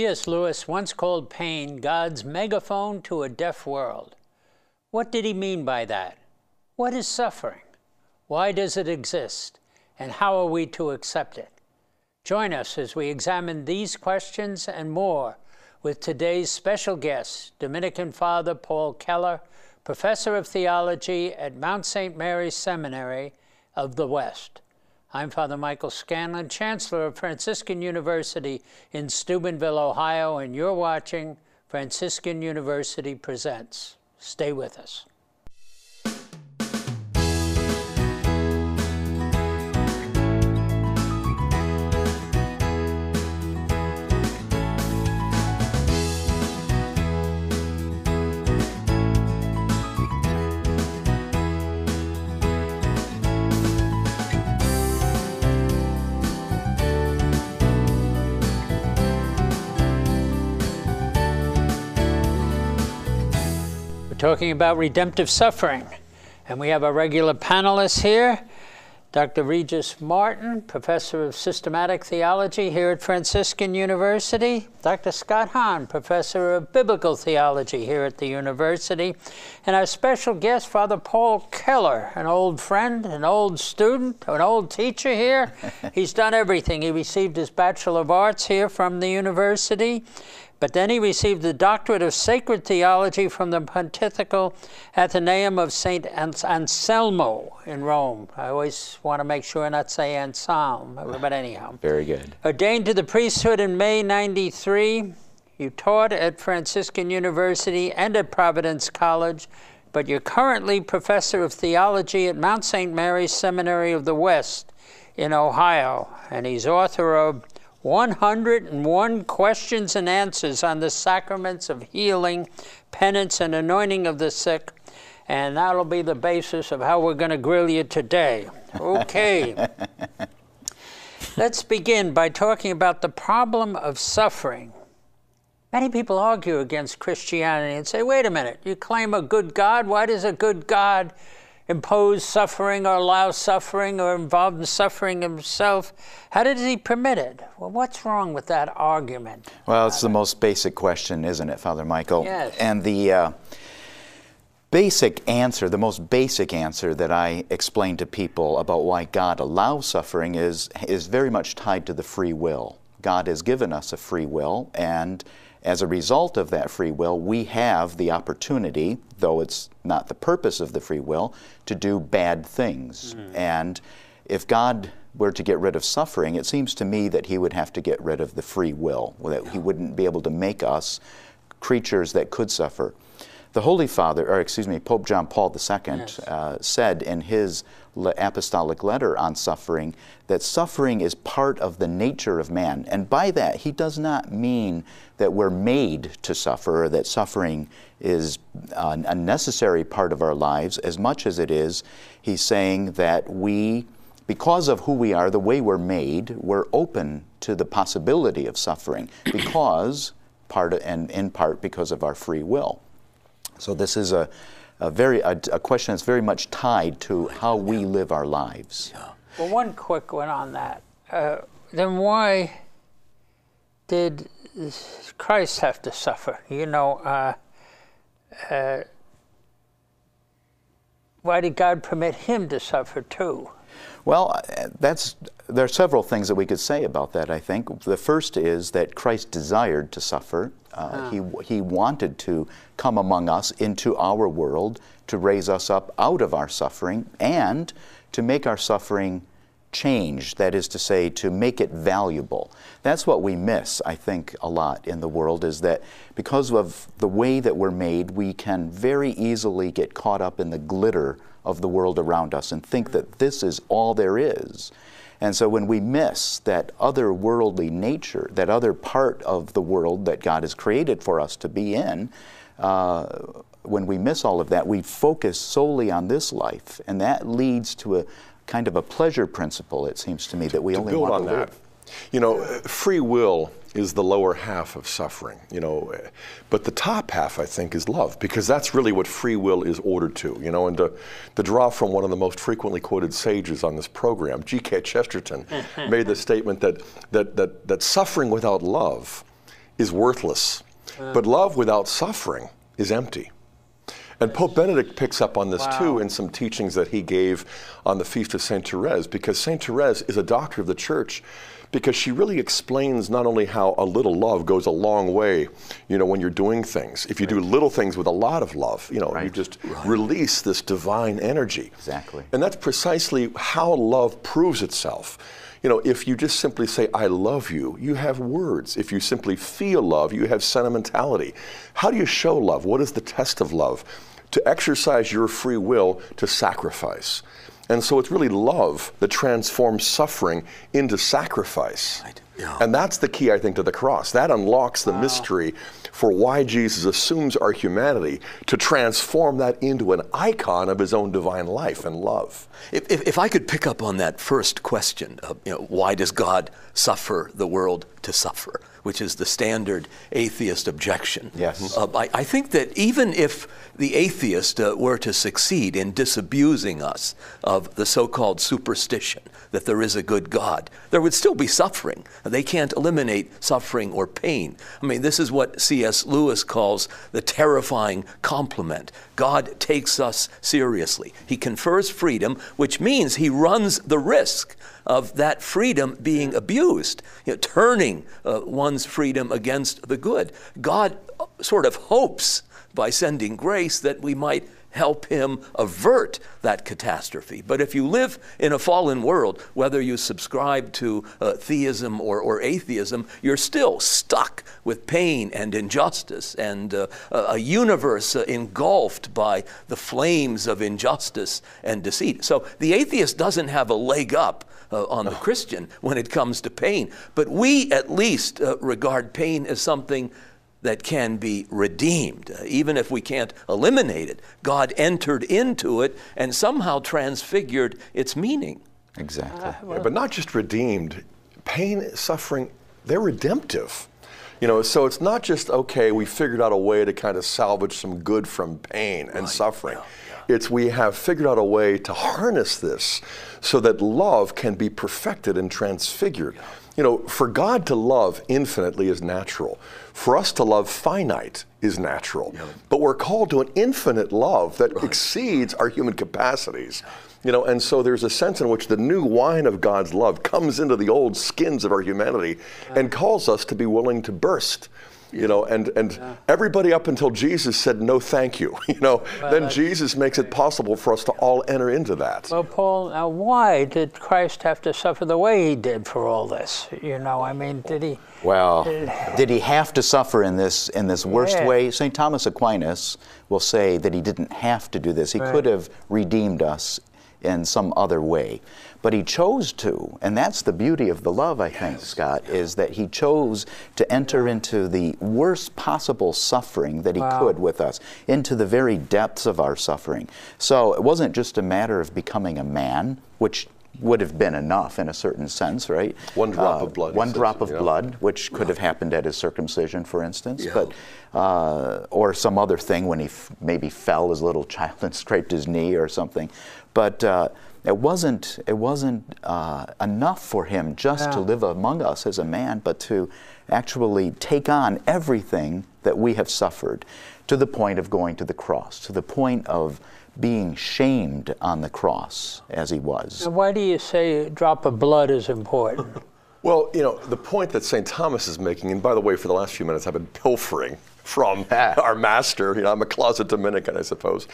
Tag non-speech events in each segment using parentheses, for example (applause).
C.S. Lewis once called pain God's megaphone to a deaf world. What did he mean by that? What is suffering? Why does it exist? And how are we to accept it? Join us as we examine these questions and more with today's special guest, Dominican Father Paul Keller, Professor of Theology at Mount St. Mary's Seminary of the West. I'm Father Michael Scanlon, Chancellor of Franciscan University in Steubenville, Ohio, and you're watching Franciscan University Presents. Stay with us. Talking about redemptive suffering. And we have our regular panelists here Dr. Regis Martin, Professor of Systematic Theology here at Franciscan University, Dr. Scott Hahn, Professor of Biblical Theology here at the University, and our special guest, Father Paul Keller, an old friend, an old student, an old teacher here. (laughs) He's done everything. He received his Bachelor of Arts here from the University. But then he received the doctorate of sacred theology from the Pontifical Athenaeum of St. Anselmo in Rome. I always want to make sure not say Anselm, but anyhow. (laughs) Very good. Ordained to the priesthood in May 93, you taught at Franciscan University and at Providence College, but you're currently professor of theology at Mount St. Mary's Seminary of the West in Ohio, and he's author of 101 questions and answers on the sacraments of healing, penance, and anointing of the sick. And that'll be the basis of how we're going to grill you today. Okay. (laughs) Let's begin by talking about the problem of suffering. Many people argue against Christianity and say, wait a minute, you claim a good God. Why does a good God impose suffering or allow suffering or involved in suffering himself. How does he permit it? Well, what's wrong with that argument? Well, it's the most basic question, isn't it, Father Michael? Yes. And the uh, basic answer, the most basic answer that I explain to people about why God allows suffering is, is very much tied to the free will. God has given us a free will, and as a result of that free will, we have the opportunity, though it's not the purpose of the free will, to do bad things. Mm-hmm. And if God were to get rid of suffering, it seems to me that He would have to get rid of the free will, that He wouldn't be able to make us creatures that could suffer. The Holy Father, or excuse me, Pope John Paul II yes. uh, said in his apostolic letter on suffering that suffering is part of the nature of man. And by that, he does not mean that we're made to suffer or that suffering is a necessary part of our lives as much as it is. He's saying that we, because of who we are, the way we're made, we're open to the possibility of suffering (clears throat) because, part and in part, because of our free will. So this is a, a very a, a, question that's very much tied to how we live our lives. Yeah. Well, one quick one on that. Uh, then why did Christ have to suffer? You know, uh, uh, why did God permit him to suffer too? Well, that's there are several things that we could say about that. I think the first is that Christ desired to suffer. Uh, He he wanted to come among us into our world to raise us up out of our suffering and to make our suffering change, that is to say, to make it valuable. That's what we miss, I think, a lot in the world is that because of the way that we're made, we can very easily get caught up in the glitter of the world around us and think that this is all there is. And so when we miss that otherworldly nature, that other part of the world that God has created for us to be in, uh, when we miss all of that, we focus solely on this life. And that leads to a kind of a pleasure principle, it seems to me, that we to only build want on to that. live. You know, free will is the lower half of suffering, you know. But the top half, I think, is love, because that's really what free will is ordered to, you know. And to, to draw from one of the most frequently quoted sages on this program, G.K. Chesterton, (laughs) made the statement that, that, that, that suffering without love is worthless. Uh. But love without suffering is empty. And Pope Benedict picks up on this Wow. too in some teachings that he gave on the feast of Saint Therese, because Saint Therese is a doctor of the church, because she really explains not only how a little love goes a long way, you know, when you're doing things. If you do little things with a lot of love, you know, you Right. just release this divine energy. Exactly. And that's precisely how love proves itself. You know, if you just simply say, I love you, you have words. If you simply feel love, you have sentimentality. How do you show love? What is the test of love? To exercise your free will to sacrifice. And so it's really love that transforms suffering into sacrifice. Right, yeah. And that's the key, I think, to the cross. That unlocks the mystery for why Jesus assumes our humanity to transform that into an icon of his own divine life and love. If, if, if I could pick up on that first question, of, you know, why does God suffer the world to suffer, which is the standard atheist objection? Yes. Uh, I, I think that even if the atheist uh, were to succeed in disabusing us of the so called superstition that there is a good God, there would still be suffering. They can't eliminate suffering or pain. I mean, this is what C.S. Lewis calls the terrifying compliment. God takes us seriously. He confers freedom, which means he runs the risk of that freedom being abused, you know, turning uh, one's freedom against the good. God uh, sort of hopes by sending grace that we might help him avert that catastrophe. But if you live in a fallen world, whether you subscribe to uh, theism or, or atheism, you're still stuck with pain and injustice and uh, a universe uh, engulfed by the flames of injustice and deceit. So the atheist doesn't have a leg up uh, on the Christian when it comes to pain. But we at least uh, regard pain as something that can be redeemed. Uh, even if we can't eliminate it, God entered into it and somehow transfigured its meaning. Exactly. Yeah, but not just redeemed. Pain, suffering, they're redemptive. You know, so it's not just okay. We figured out a way to kind of salvage some good from pain and suffering. It's we have figured out a way to harness this so that love can be perfected and transfigured. You know, for God to love infinitely is natural. For us to love finite is natural. But we're called to an infinite love that exceeds our human capacities. You know, and so there's a sense in which the new wine of God's love comes into the old skins of our humanity and calls us to be willing to burst. You know, and, and everybody up until Jesus said no thank you. (laughs) You know, then Jesus makes it possible for us to all enter into that. Well, Paul, now why did Christ have to suffer the way he did for all this? You know, I mean, did he? Well, uh, did he have to suffer in this in this worst Yeah. way? St. Thomas Aquinas will say that he didn't have to do this. He Right. could have redeemed us in some other way. But he chose to, and that's the beauty of the love, I think, Scott, is that he chose to enter into the worst possible suffering that he Wow. could with us, into the very depths of our suffering. So it wasn't just a matter of becoming a man, which would have been enough in a certain sense, right? One drop of blood, One drop of know. blood, which could have happened at his circumcision, for instance, Yeah. but uh, or some other thing when he f- maybe fell as a little (laughs) child and scraped his knee or something. But uh, it wasn't it wasn't uh, enough for him just to live among us as a man, but to actually take on everything that we have suffered, to the point of going to the cross, to the point of being shamed on the cross as he was. Now, why do you say a drop of blood is important? (laughs) Well, you know, the point that St. Thomas is making, and by the way, for the last few minutes I've been pilfering from (laughs) our master. You know, I'm a closet Dominican, I suppose.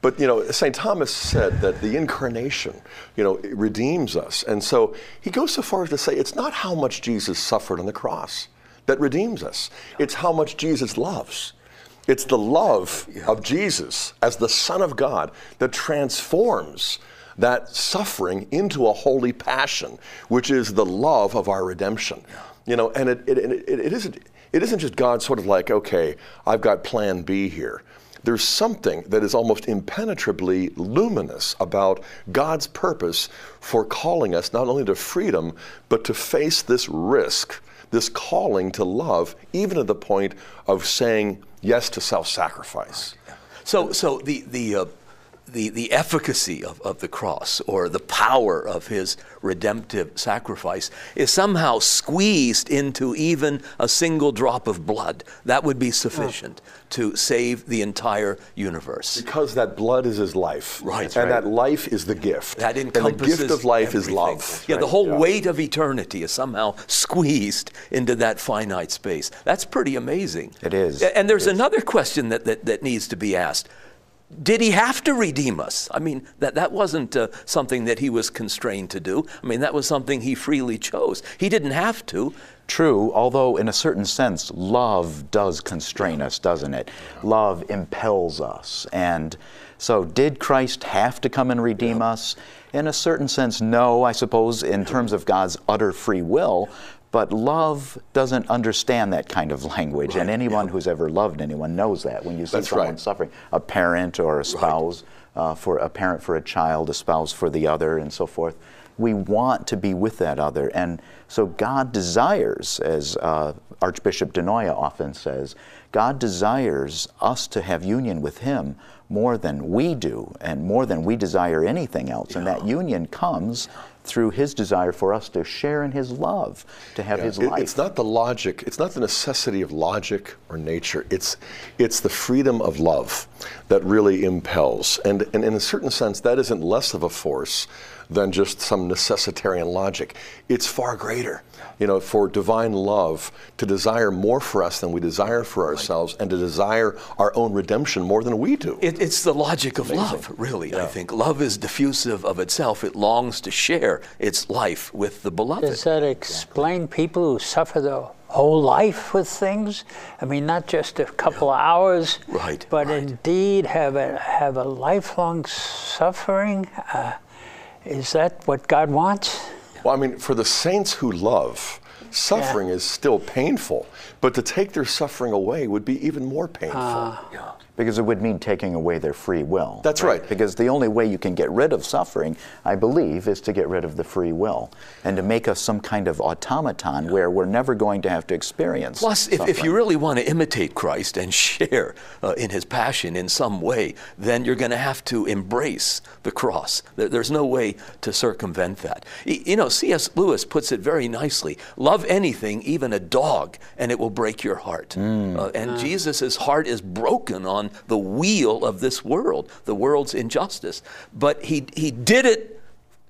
But, you know, St. Thomas said that the incarnation, you know, redeems us. And so he goes so far as to say it's not how much Jesus suffered on the cross that redeems us, it's how much Jesus loves. It's the love of Jesus as the Son of God that transforms that suffering into a holy passion, which is the love of our redemption. You know, and it, it, it, it, isn't, it isn't just God sort of like, okay, I've got plan B here. There's something that is almost impenetrably luminous about God's purpose for calling us not only to freedom, but to face this risk, this calling to love, even at the point of saying yes to self sacrifice. So, so the the uh, the, the efficacy of, of the cross or the power of his redemptive sacrifice is somehow squeezed into even a single drop of blood, that would be sufficient to save the entire universe. Because that blood is his life. Right. And Right. that life is the gift. That and encompasses the gift of life is everything. love. Yeah, the whole yeah. weight of eternity is somehow squeezed into that finite space. That's pretty amazing. It is. And there's another question that, that, that needs to be asked. Did he have to redeem us? I mean, that, that wasn't uh, something that he was constrained to do. I mean, that was something he freely chose. He didn't have to. True, although in a certain sense, love does constrain us, doesn't it? Love impels us. And so, did Christ have to come and redeem us? In a certain sense, no, I suppose, in terms of God's utter free will. But love doesn't understand that kind of language. and anyone who's ever loved anyone knows that. When you see That's someone right. suffering, a parent or a spouse, uh, for a parent for a child, a spouse for the other, and so forth. We want to be with that other. And so God desires, as uh, Archbishop Di Noia often says, God desires us to have union with Him more than we do, and more than we desire anything else. And that union comes through His desire for us to share in His love, to have His It- life. It's not the logic, it's not the necessity of logic or nature. It's, it's the freedom of love that really impels. And, and in a certain sense, that isn't less of a force than just some necessitarian logic. It's far greater. You know, for divine love to desire more for us than we desire for ourselves and to desire our own redemption more than we do. It, it's the logic of love, really, I think. Love is diffusive of itself, it longs to share its life with the beloved. Does that explain people who suffer the whole life with things? I mean, not just a couple of hours, Right, but right. indeed have a have a lifelong suffering. Uh, is that what God wants? Well, I mean, for the saints who love, suffering is still painful, but to take their suffering away would be even more painful. Ah. Because it would mean taking away their free will. That's right. Because the only way you can get rid of suffering, I believe, is to get rid of the free will and to make us some kind of automaton where we're never going to have to experience. Plus, if, if you really want to imitate Christ and (laughs) share uh, in his passion in some way, then you're going to have to embrace the cross. There- There's no way to circumvent that. You know, C.S. Lewis puts it very nicely love anything, even a dog, and it will break your heart. Uh, and Jesus' heart is broken on the wheel of this world, the world's injustice. But he, he did it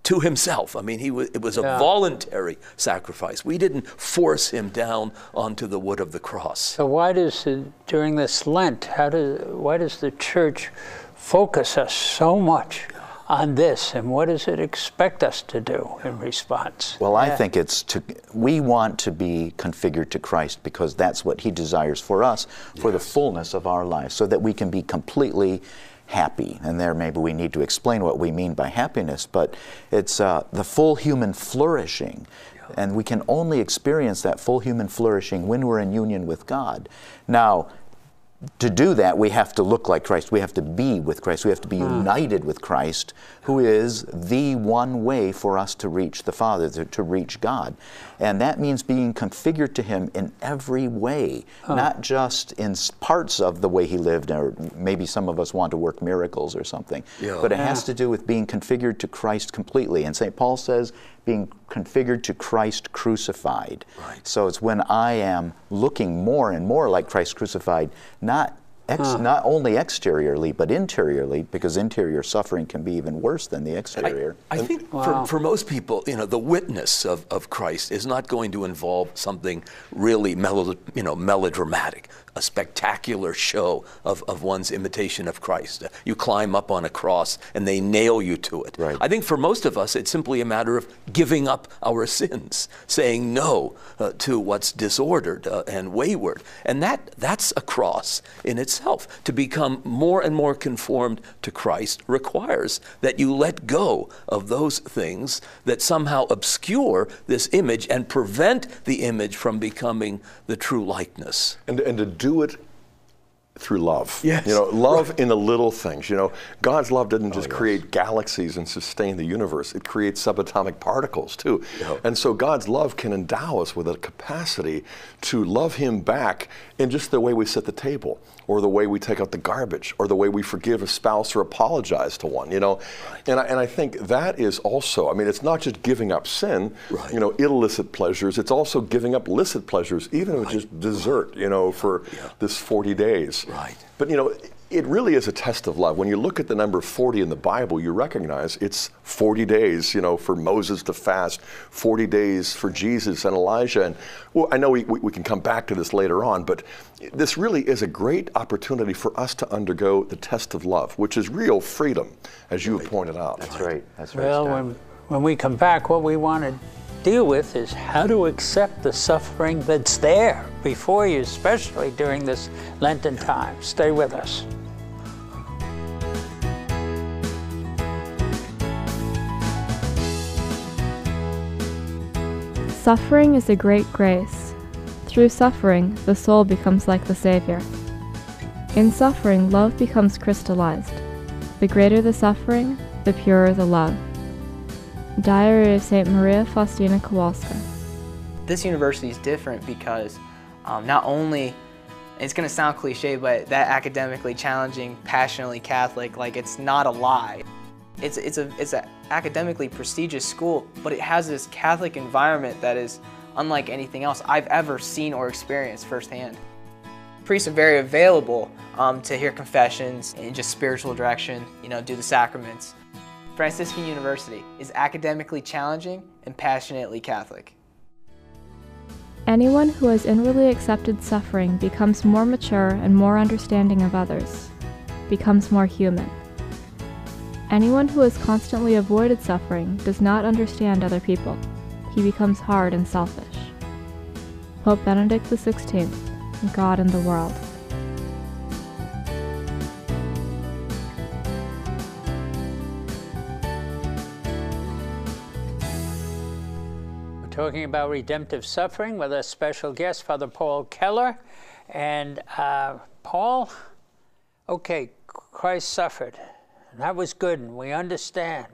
to himself. I mean, he was, it was a Yeah. voluntary sacrifice. We didn't force him down onto the wood of the cross. So why does the, during this Lent, how does why does the church focus us so much on this, and what does it expect us to do in response? Well, I Yeah. think it's to, we want to be configured to Christ because that's what He desires for us, for the fullness of our lives, so that we can be completely happy. And there, maybe we need to explain what we mean by happiness, but it's uh, the full human flourishing. And we can only experience that full human flourishing when we're in union with God. Now, to do that, we have to look like Christ. We have to be with Christ. We have to be hmm. united with Christ, who is the one way for us to reach the Father, to, to reach God. And that means being configured to Him in every way, oh. not just in parts of the way He lived, or maybe some of us want to work miracles or something. Yeah. But it has to do with being configured to Christ completely. And St. Paul says, being configured to Christ crucified. Right. So it's when I am looking more and more like Christ crucified, not ex- not only exteriorly but interiorly, because interior suffering can be even worse than the exterior. I think Wow. for, for most people, you know, the witness of, of Christ is not going to involve something really melo, you know, melodramatic, a spectacular show of, of one's imitation of Christ. You climb up on a cross and they nail you to it. Right. I think for most of us, it's simply a matter of giving up our sins, saying no uh, to what's disordered uh, and wayward. And that, that's a cross in itself. To become more and more conformed to Christ requires that you let go of those things that somehow obscure this image and prevent the image from becoming the true likeness. and, and do it through love. Yes. You know, love in the little things. You know, God's love doesn't oh, just yes. create galaxies and sustain the universe. It creates subatomic particles too. Yeah. And so God's love can endow us with a capacity to love him back in just the way we set the table or the way we take out the garbage or the way we forgive a spouse or apologize to one, you know. And I, and I think that is also, I mean, it's not just giving up sin, Right. you know, illicit pleasures, it's also giving up licit pleasures, even if it's just dessert, you know, for Yeah. this 40 days. Right. But you know, it really is a test of love. When you look at the number 40 in the Bible, you recognize it's 40 days, you know, for Moses to fast, 40 days for Jesus and Elijah. And well, I know we, we, we can come back to this later on, but this really is a great opportunity for us to undergo the test of love, which is real freedom, as you have pointed out. That's right. That's right. Well, Scott. when, when we come back, what we wanted to deal with is how to accept the suffering that's there before you, especially during this Lenten time. Stay with us. Suffering is a great grace. Through suffering, the soul becomes like the Savior. In suffering, love becomes crystallized. The greater the suffering, the purer the love. Diary of St. Maria Faustina Kowalska. this university is different because um, not only it's going to sound cliche but that academically challenging passionately catholic like it's not a lie it's, it's a it's an academically prestigious school but it has this catholic environment that is unlike anything else i've ever seen or experienced firsthand priests are very available um, to hear confessions and just spiritual direction you know do the sacraments franciscan university is academically challenging and passionately catholic Anyone who has inwardly accepted suffering becomes more mature and more understanding of others, becomes more human. Anyone who has constantly avoided suffering does not understand other people. He becomes hard and selfish. Pope Benedict XVI, God in the World. Talking about redemptive suffering with a special guest, Father Paul Keller. And uh, Paul, okay, Christ suffered, and that was good, and we understand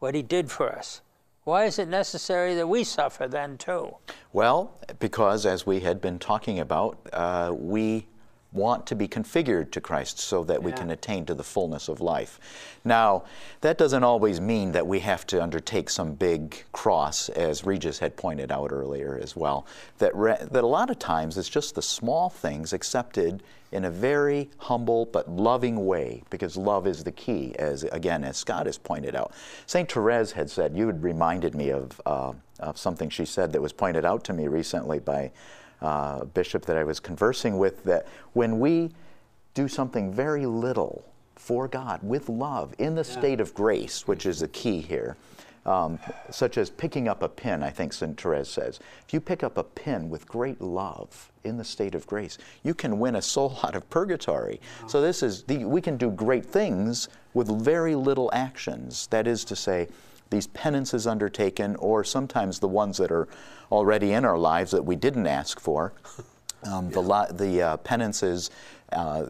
what he did for us. Why is it necessary that we suffer then too? Well, because as we had been talking about, uh, we want to be configured to Christ so that we can attain to the fullness of life. Now, that doesn't always mean that we have to undertake some big cross, as Regis had pointed out earlier as well. That, re- that a lot of times it's just the small things accepted in a very humble but loving way, because love is the key, as again, as Scott has pointed out. St. Therese had said, you had reminded me of, uh, of something she said that was pointed out to me recently by uh, a bishop that I was conversing with, that when we do something very little for God with love in the state of grace, which is the key here, um, such as picking up a pin, I think St. Therese says. If you pick up a pin with great love in the state of grace, you can win a soul out of purgatory. So this is the, we can do great things with very little actions. That is to say, these penances undertaken, or sometimes the ones that are already in our lives that we didn't ask for. (laughs) Um, The, li- the uh, penances uh,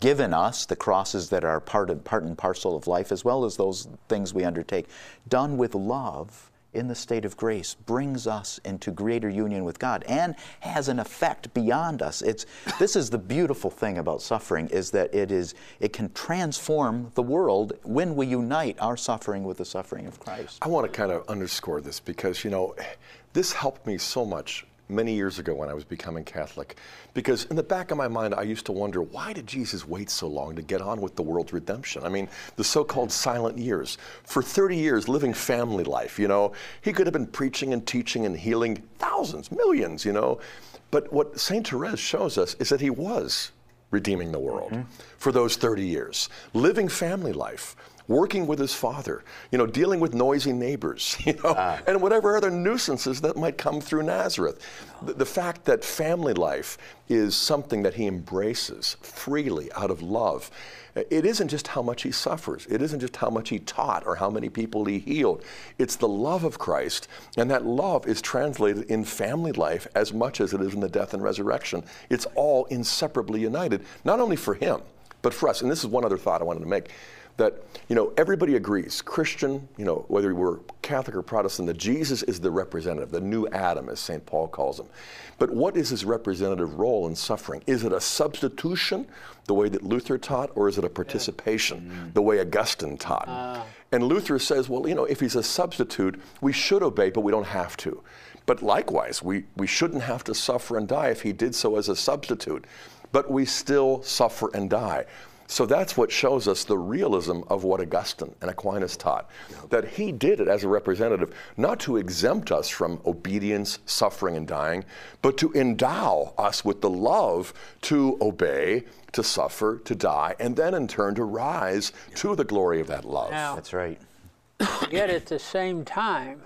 given us, the crosses that are part, of, part and parcel of life, as well as those things we undertake, done with love in the state of grace, brings us into greater union with God and has an effect beyond us. It's, this is the beautiful thing about suffering is that it, is, it can transform the world when we unite our suffering with the suffering of Christ. I want to kind of underscore this because, you know, this helped me so much many years ago when I was becoming Catholic. Because in the back of my mind, I used to wonder why did Jesus wait so long to get on with the world's redemption? I mean, the so called silent years. For 30 years, living family life, you know, he could have been preaching and teaching and healing thousands, millions, you know. But what St. Therese shows us is that he was redeeming the world mm-hmm. for those 30 years, living family life, working with his father, you know, dealing with noisy neighbors, (laughs) you know, ah. and whatever other nuisances that might come through Nazareth. The, the fact that family life is something that he embraces freely out of love. It isn't just how much he suffers. It isn't just how much he taught or how many people he healed. It's the love of Christ, and that love is translated in family life as much as it is in the death and resurrection. It's all inseparably united, not only for him, but for us. And this is one other thought I wanted to make that you know everybody agrees christian you know whether we're catholic or protestant that jesus is the representative the new adam as st paul calls him but what is his representative role in suffering is it a substitution the way that luther taught or is it a participation yeah. mm. the way augustine taught uh. and luther says well you know if he's a substitute we should obey but we don't have to but likewise we, we shouldn't have to suffer and die if he did so as a substitute but we still suffer and die so that's what shows us the realism of what Augustine and Aquinas taught. That he did it as a representative, not to exempt us from obedience, suffering, and dying, but to endow us with the love to obey, to suffer, to die, and then in turn to rise to the glory of that love. Now, that's right. Yet at the same time,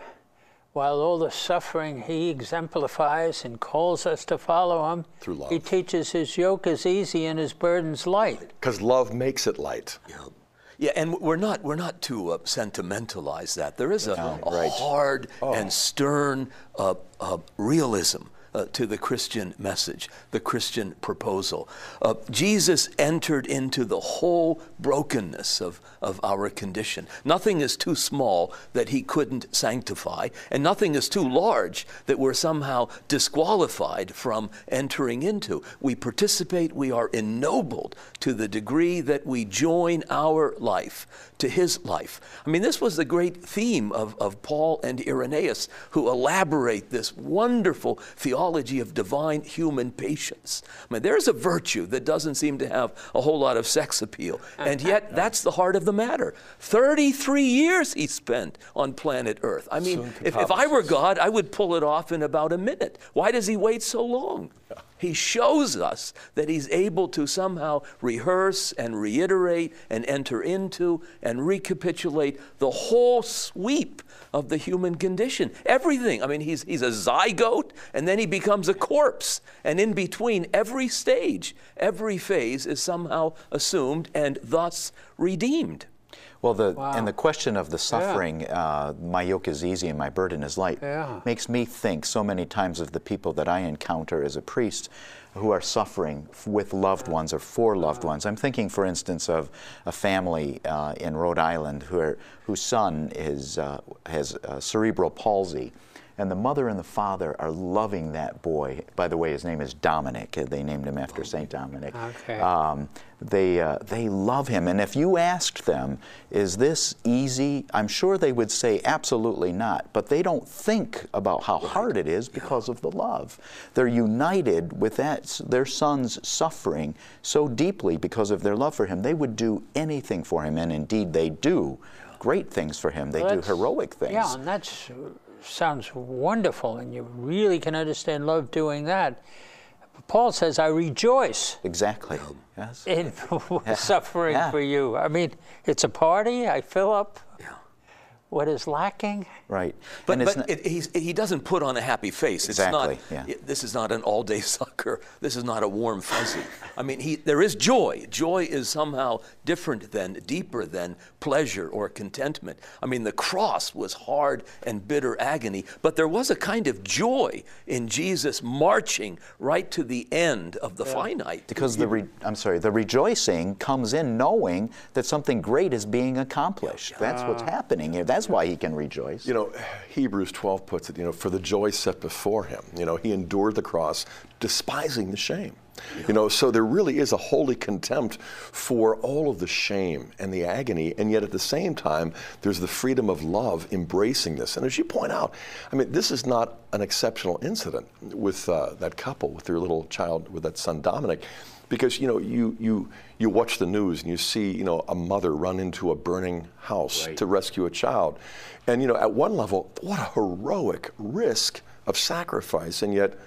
while all the suffering he exemplifies and calls us to follow him, Through love. he teaches his yoke is easy and his burden's light. Because love makes it light. Yeah. Yeah, and we're not we're not to uh, sentimentalize that. There is a, no, a right. hard oh. and stern uh, uh, realism uh, to the Christian message, the Christian proposal. Uh, Jesus entered into the whole brokenness of, of our condition. Nothing is too small that he couldn't sanctify, and nothing is too large that we're somehow disqualified from entering into. We participate, we are ennobled to the degree that we join our life to his life. I mean, this was the great theme of, of Paul and Irenaeus, who elaborate this wonderful theology of divine human patience. I mean, there's a virtue that doesn't seem to have a whole lot of sex appeal, and yet (laughs) that's the heart of the matter. 33 years he spent on planet Earth. I mean, if, if I were God, I would pull it off in about a minute. Why does he wait so long? He shows us that he's able to somehow rehearse and reiterate and enter into and recapitulate the whole sweep of the human condition. Everything. I mean, he's, he's a zygote and then he becomes a corpse. And in between, every stage, every phase is somehow assumed and thus redeemed. Well, the wow. and the question of the suffering, yeah. uh, my yoke is easy and my burden is light, yeah. makes me think so many times of the people that I encounter as a priest who are suffering with loved ones or for loved ones. I'm thinking, for instance, of a family uh, in Rhode Island who are, whose son is, uh, has cerebral palsy and the mother and the father are loving that boy. By the way, his name is Dominic. They named him after Saint Dominic. Okay. Um, they uh, they love him, and if you asked them, "Is this easy?" I'm sure they would say, "Absolutely not." But they don't think about how hard it is because of the love. They're united with that their son's suffering so deeply because of their love for him. They would do anything for him, and indeed they do great things for him. They well, do heroic things. Yeah, and that's sounds wonderful, and you really can understand love doing that. Paul says, I rejoice. Exactly. Yes. In (laughs) suffering yeah. for you. I mean, it's a party. I fill up what is lacking. Right. But, but it, he doesn't put on a happy face. Exactly. It's not, yeah. this is not an all day (laughs) sucker. This is not a warm fuzzy. I mean, he, there is joy. Joy is somehow different than, deeper than pleasure or contentment. I mean, the cross was hard and bitter agony, but there was a kind of joy in Jesus marching right to the end of the yeah. finite. Because the, re, I'm sorry, the rejoicing comes in knowing that something great is being accomplished. Yeah. That's what's happening here. That's why he can rejoice. You know, Hebrews 12 puts it, you know, for the joy set before him. You know, he endured the cross, despising the shame. Yeah. You know, so there really is a holy contempt for all of the shame and the agony, and yet at the same time, there's the freedom of love embracing this. And as you point out, I mean, this is not an exceptional incident with uh, that couple, with their little child, with that son Dominic because you know you you you watch the news and you see you know a mother run into a burning house right. to rescue a child and you know at one level what a heroic risk of sacrifice and yet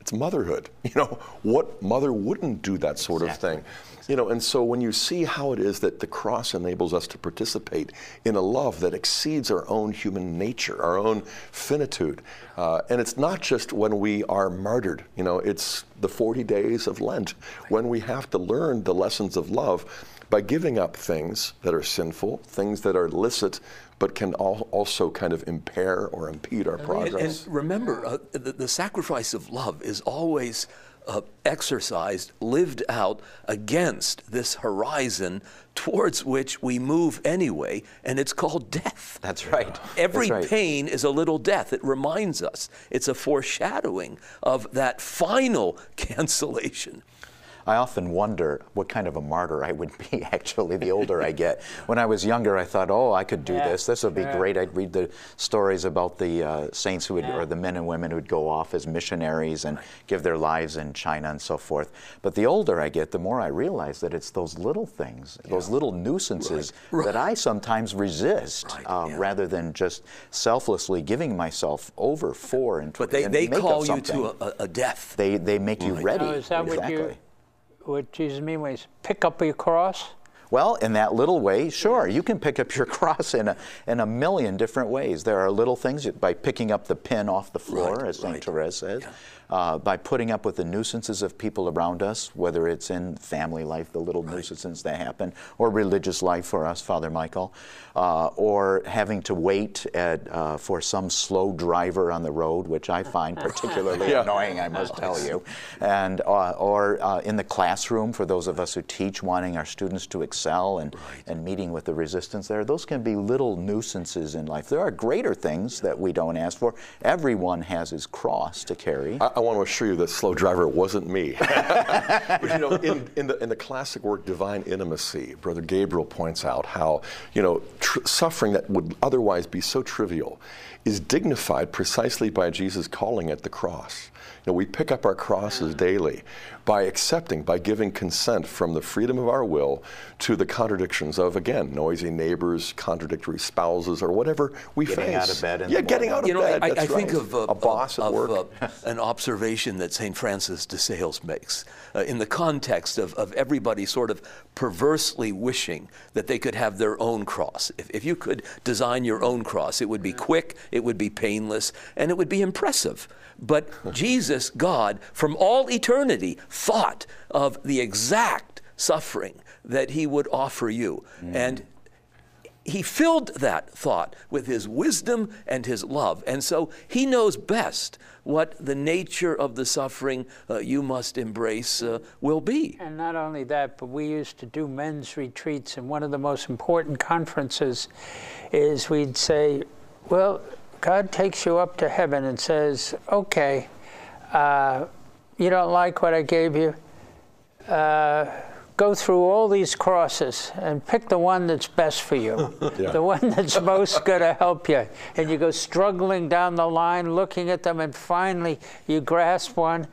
It's motherhood. (laughs) You know, what mother wouldn't do that sort Exactly. of thing? You know, and so when you see how it is that the cross enables us to participate in a love that exceeds our own human nature, our own finitude, uh, and it's not just when we are martyred, you know, it's the 40 days of Lent when we have to learn the lessons of love by giving up things that are sinful, things that are illicit, but can al- also kind of impair or impede our And, progress. and remember, uh, the, the sacrifice of love is always uh, exercised, lived out against this horizon towards which we move anyway, and it's called death. That's right. Every That's right. pain is a little death. It reminds us. It's a foreshadowing of that final (laughs) cancellation. I often wonder what kind of a martyr I would be (laughs) actually the older I get. When I was younger, I thought, oh, I could do Yeah, this. This would be right. great. I'd read the stories about the uh, saints who would, or the men and women who'd go off as missionaries and give their lives in China and so forth. But the older I get, the more I realize that it's those little things, those little nuisances Right, that I sometimes resist Right, uh, yeah. rather than just selflessly giving myself over for and But they, and they make call you to a, a death. They, they make you ready. Now, is that exactly. what you, what Jesus mean when he says, pick up your cross? Well, in that little way, sure, you can pick up your (laughs) cross in a, in a million different ways. There are little things by picking up the pin off the floor, Right, as St. right. Therese says, uh, by putting up with the nuisances of people around us, whether it's in family life, the little nuisances that happen, or religious life for us, Father Michael, uh, or having to wait at, uh, for some slow driver on the road, which I find (laughs) particularly Yeah. annoying, I must tell you, and uh, or uh, in the classroom for those of us who teach, wanting our students to excel and and meeting with the resistance there. Those can be little nuisances in life. There are greater things that we don't ask for. Everyone has his cross to carry. I, I want to assure you that slow driver wasn't me. (laughs) but you know, in, in, the, in the classic work Divine Intimacy, Brother Gabriel points out how you know tr- suffering that would otherwise be so trivial is dignified precisely by Jesus calling it the cross. You know, we pick up our crosses daily by accepting, by giving consent from the freedom of our will to the contradictions of, again, noisy neighbors, contradictory spouses, or whatever we Getting face. out of bed in yeah, the getting out morning. of You know, bed. I, I that's think right. of, uh, a boss of, at work. of, uh, an observation that St. Francis de Sales makes uh, in the context of, of everybody sort of perversely wishing that they could have their own cross. If, if you could design your own cross, it would be quick, it would be painless, and it would be impressive. But Jesus, God, from all eternity, thought of the exact suffering that he would offer you. And he filled that thought with his wisdom and his love. And so he knows best what the nature of the suffering uh, you must embrace uh, will be. And not only that, but we used to do men's retreats, and one of the most important conferences is we'd say, Well, God takes you up to heaven and says, Okay, uh, you don't like what I gave you? Uh, go through all these crosses and pick the one that's best for you, (laughs) Yeah. the one that's most going to help you. And you go struggling down the line, looking at them, and finally you grasp one.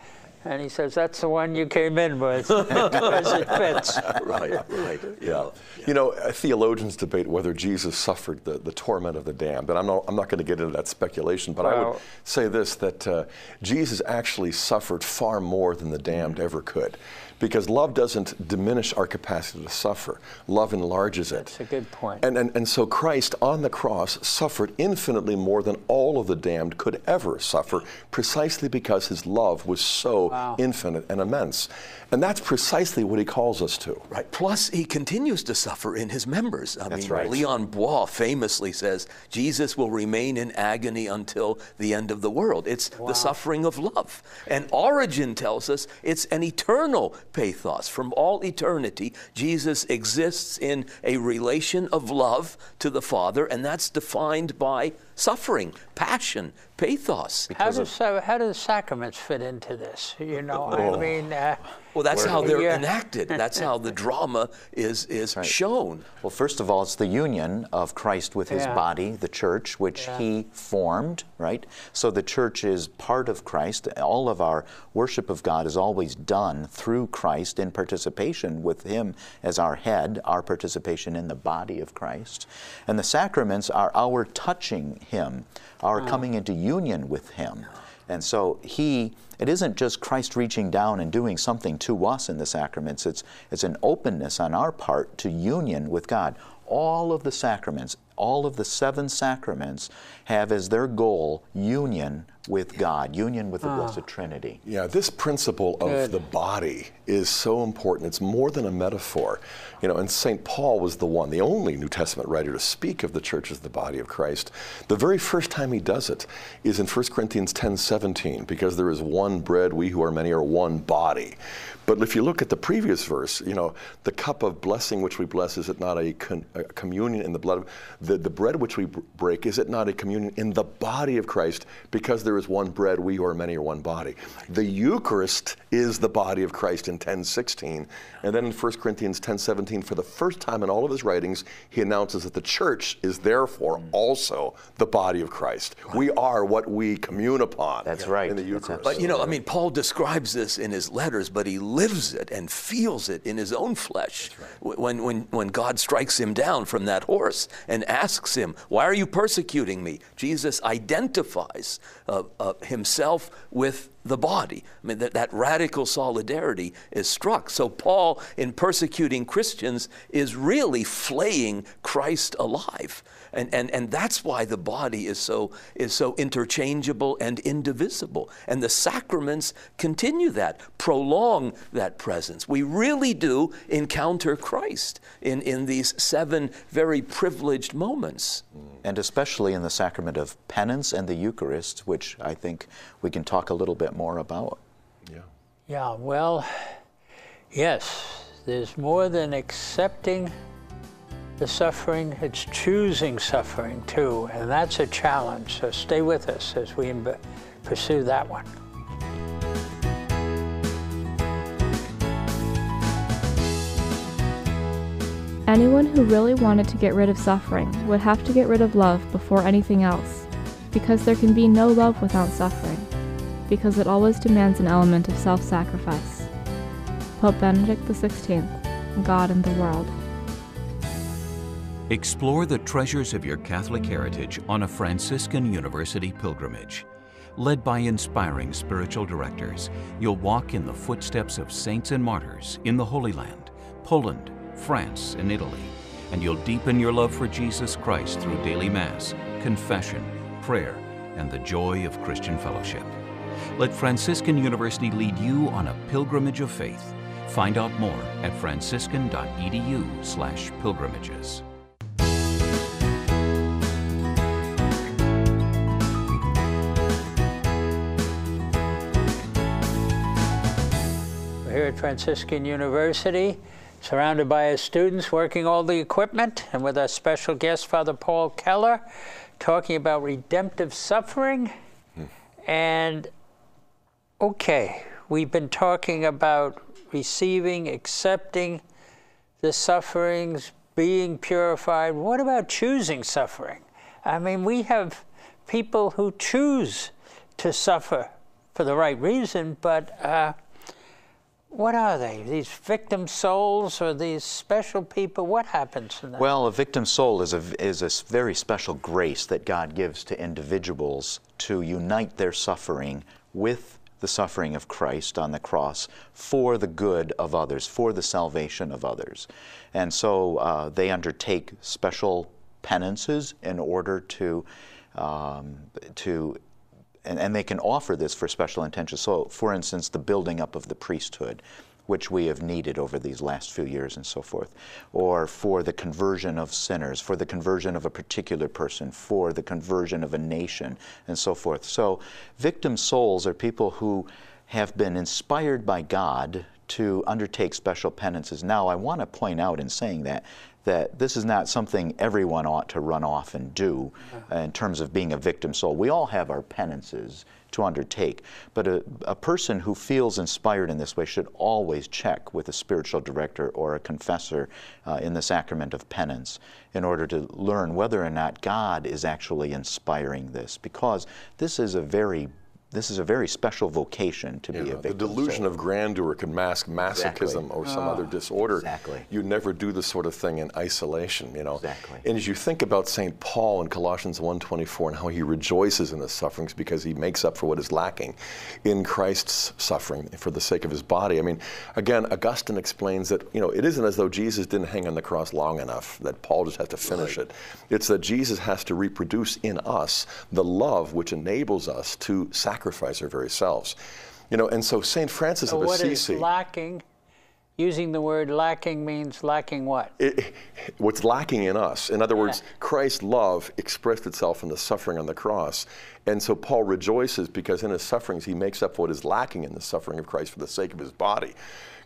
And he says, That's the one you came in with (laughs) because it fits. Right, right. Yeah. You know, uh, theologians debate whether Jesus suffered the, the torment of the damned. And I'm not, I'm not going to get into that speculation, but I would say this that uh, Jesus actually suffered far more than the damned ever could. Because love doesn't diminish our capacity to suffer, love enlarges it. That's a good point. And, and, and so Christ on the cross suffered infinitely more than all of the damned could ever suffer, precisely because his love was so Wow. infinite and immense. And that's precisely what he calls us to. Right. Plus, he continues to suffer in his members. I That's mean, right. Leon Bloy famously says Jesus will remain in agony until the end of the world. It's the suffering of love. And Origen tells us it's an eternal pathos. From all eternity, Jesus exists in a relation of love to the Father, and that's defined by suffering, passion, pathos. How does so how do the sacraments fit into this? You know, I mean, uh, Well, that's how they're Yeah. enacted. That's how the drama is is shown. Well, first of all, it's the union of Christ with his Yeah. body, the church, which Yeah. he formed, right? So the church is part of Christ. All of our worship of God is always done through Christ in participation with him as our head, our participation in the body of Christ. And the sacraments are our touching him, our hmm. coming into union with him. And so he it isn't just Christ reaching down and doing something to us in the sacraments. It's, it's an openness on our part to union with God. All of the sacraments, all of the seven sacraments have as their goal union with God, union with the ah. Blessed Trinity. Yeah, this principle of Good. the body is so important. It's more than a metaphor. You know, and St. Paul was the one, the only New Testament writer to speak of the church as the body of Christ. The very first time he does it is in 1 Corinthians 10 17, because there is one bread, we who are many are one body. But if you look at the previous verse, you know, the cup of blessing which we bless, is it not a, con- a communion in the blood of the, the bread which we break, is it not a communion in the body of Christ? Because there is one bread, we who are many are one body. The Eucharist is the body of Christ in 10:16. And then in 1 Corinthians 10:17, for the first time in all of his writings, he announces that the church is therefore also the body of Christ. We are what we commune upon. That's right. In the Eucharist. But you know, I mean, Paul describes this in his letters, but he lives it and feels it in his own flesh. Wh- When, when, when God strikes him down from that horse and asks him, Why are you persecuting me? Jesus identifies uh, uh, himself with the body. I mean, that, that radical solidarity is struck. So, Paul, in persecuting Christians, is really flaying Christ alive. And, and, and that's why the body is so, is so interchangeable and indivisible. And the sacraments continue that, prolong that presence. We really do encounter Christ in, in these seven very privileged moments. And especially in the sacrament of penance and the Eucharist, which I think we can talk a little bit more about. yeah. Yeah, well, yes, there's more than accepting the suffering, it's choosing suffering too, and that's a challenge. So stay with us as we pursue that one. Anyone who really wanted to get rid of suffering would have to get rid of love before anything else, because there can be no love without suffering, because it always demands an element of self sacrifice. Pope Benedict XVI, God and the World. Explore the treasures of your Catholic heritage on a Franciscan University pilgrimage. Led by inspiring spiritual directors, you'll walk in the footsteps of saints and martyrs in the Holy Land, Poland, France, and Italy, and you'll deepen your love for Jesus Christ through daily Mass, confession, prayer, and the joy of Christian fellowship. Let Franciscan University lead you on a pilgrimage of faith. Find out more at franciscan.edu/pilgrimages. We're at Franciscan University, surrounded by our students working all the equipment, and with our special guest, Father Paul Keller, talking about redemptive suffering. And okay, we've been talking about receiving, accepting the sufferings, being purified. What about choosing suffering? I mean, we have people who choose to suffer for the right reason, but uh, what are they? These victim souls or these special people? What happens to them? Well, a victim soul is a, is a very special grace that God gives to individuals to unite their suffering with the suffering of Christ on the cross for the good of others, for the salvation of others. And so uh, they undertake special penances in order to, um, to and, and they can offer this for special intentions. So, for instance, the building up of the priesthood, which we have needed over these last few years and so forth, or for the conversion of sinners, for the conversion of a particular person, for the conversion of a nation, and so forth. So, victim souls are people who have been inspired by God to undertake special penances. Now, I want to point out in saying that that this is not something everyone ought to run off and do uh, in terms of being a victim soul. We all have our penances to undertake, but a, a person who feels inspired in this way should always check with a spiritual director or a confessor uh, in the sacrament of penance in order to learn whether or not God is actually inspiring this, because this is a very this is a very special vocation to You be a victim. the delusion So- of grandeur can mask masochism Exactly. or some ah, other disorder. exactly. You never do this sort of thing in isolation, you know. Exactly. And as you think about St. Paul in Colossians 1.24 and how he rejoices in his sufferings because he makes up for what is lacking in Christ's suffering for the sake of his body. I mean, again, Augustine explains that, you know, it isn't as though Jesus didn't hang on the cross long enough, that Paul just has to finish it. It's that Jesus has to reproduce in us the love which enables us to sacrifice our very selves. You know, and so St. Francis So of what is Assisi. lacking? Using the word lacking means lacking what? it, (laughs) what's lacking in us. In other words, Christ's love expressed itself in the suffering on the cross. And so Paul rejoices because in his sufferings he makes up what is lacking in the suffering of Christ for the sake of his body.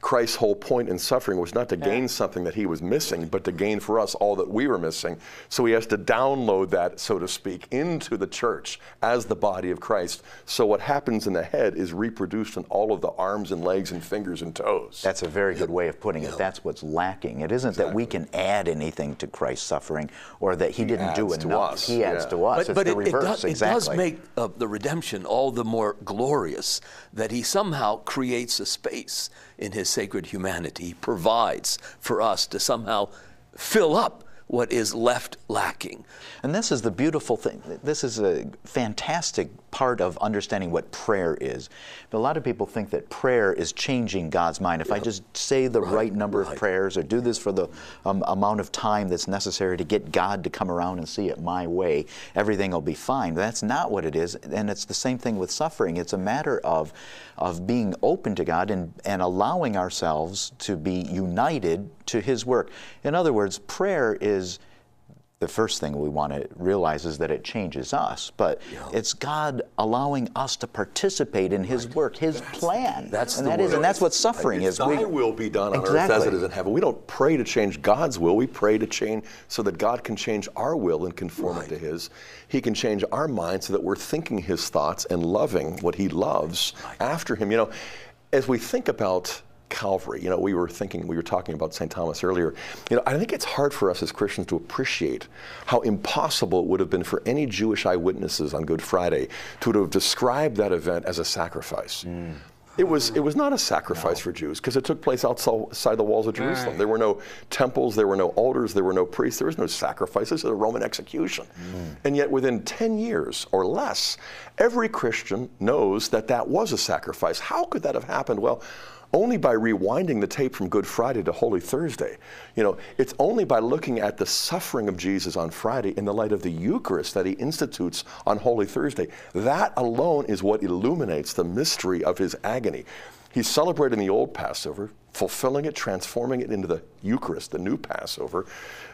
Christ's whole point in suffering was not to gain something that he was missing, but to gain for us all that we were missing. So he has to download that, so to speak, into the church as the body of Christ. So what happens in the head is reproduced in all of the arms and legs and fingers and toes. That's a very good way of putting it. That's what's lacking. It isn't that we can add anything to Christ's suffering or that he, didn't do adds to enough. us, He adds yeah. to us. But, it's but the it, it reverse. does, it exactly. does make uh, the redemption all the more glorious that he somehow creates a space in his sacred humanity. He provides for us to somehow fill up what is left lacking. And this is the beautiful thing. This is a fantastic part of understanding what prayer is. But a lot of people think that prayer is changing God's mind. If I just say the right, number of prayers or do this for the um, amount of time that's necessary to get God to come around and see it my way, everything will be fine. That's not what it is. And it's the same thing with suffering. It's a matter of, of being open to God and, and allowing ourselves to be united to His work. In other words, prayer is the first thing we want to realize is that it changes us, but it's God allowing us to participate in His work, His plan. That's and that is, and that's what suffering is. Thy will be done on earth as it is in heaven. We don't pray to change God's will. We pray to change so that God can change our will and conform it to His. He can change our mind so that we're thinking His thoughts and loving what He loves after Him. You know, as we think about Calvary, you know, we were thinking, we were talking about St. Thomas earlier. You know, I think it's hard for us as Christians to appreciate how impossible it would have been for any Jewish eyewitnesses on Good Friday to have described that event as a sacrifice. Mm. It was, it was not a sacrifice for Jews because it took place outside the walls of Jerusalem. There were no temples, there were no altars, there were no priests, there was no sacrifice. This is a Roman execution. Mm. And yet, within 10 years or less, every Christian knows that that was a sacrifice. How could that have happened? Well, only by rewinding the tape from Good Friday to Holy Thursday. You know, it's only by looking at the suffering of Jesus on Friday in the light of the Eucharist that he institutes on Holy Thursday. That alone is what illuminates the mystery of his agony. He's celebrating the old Passover, fulfilling it, transforming it into the Eucharist, the new Passover.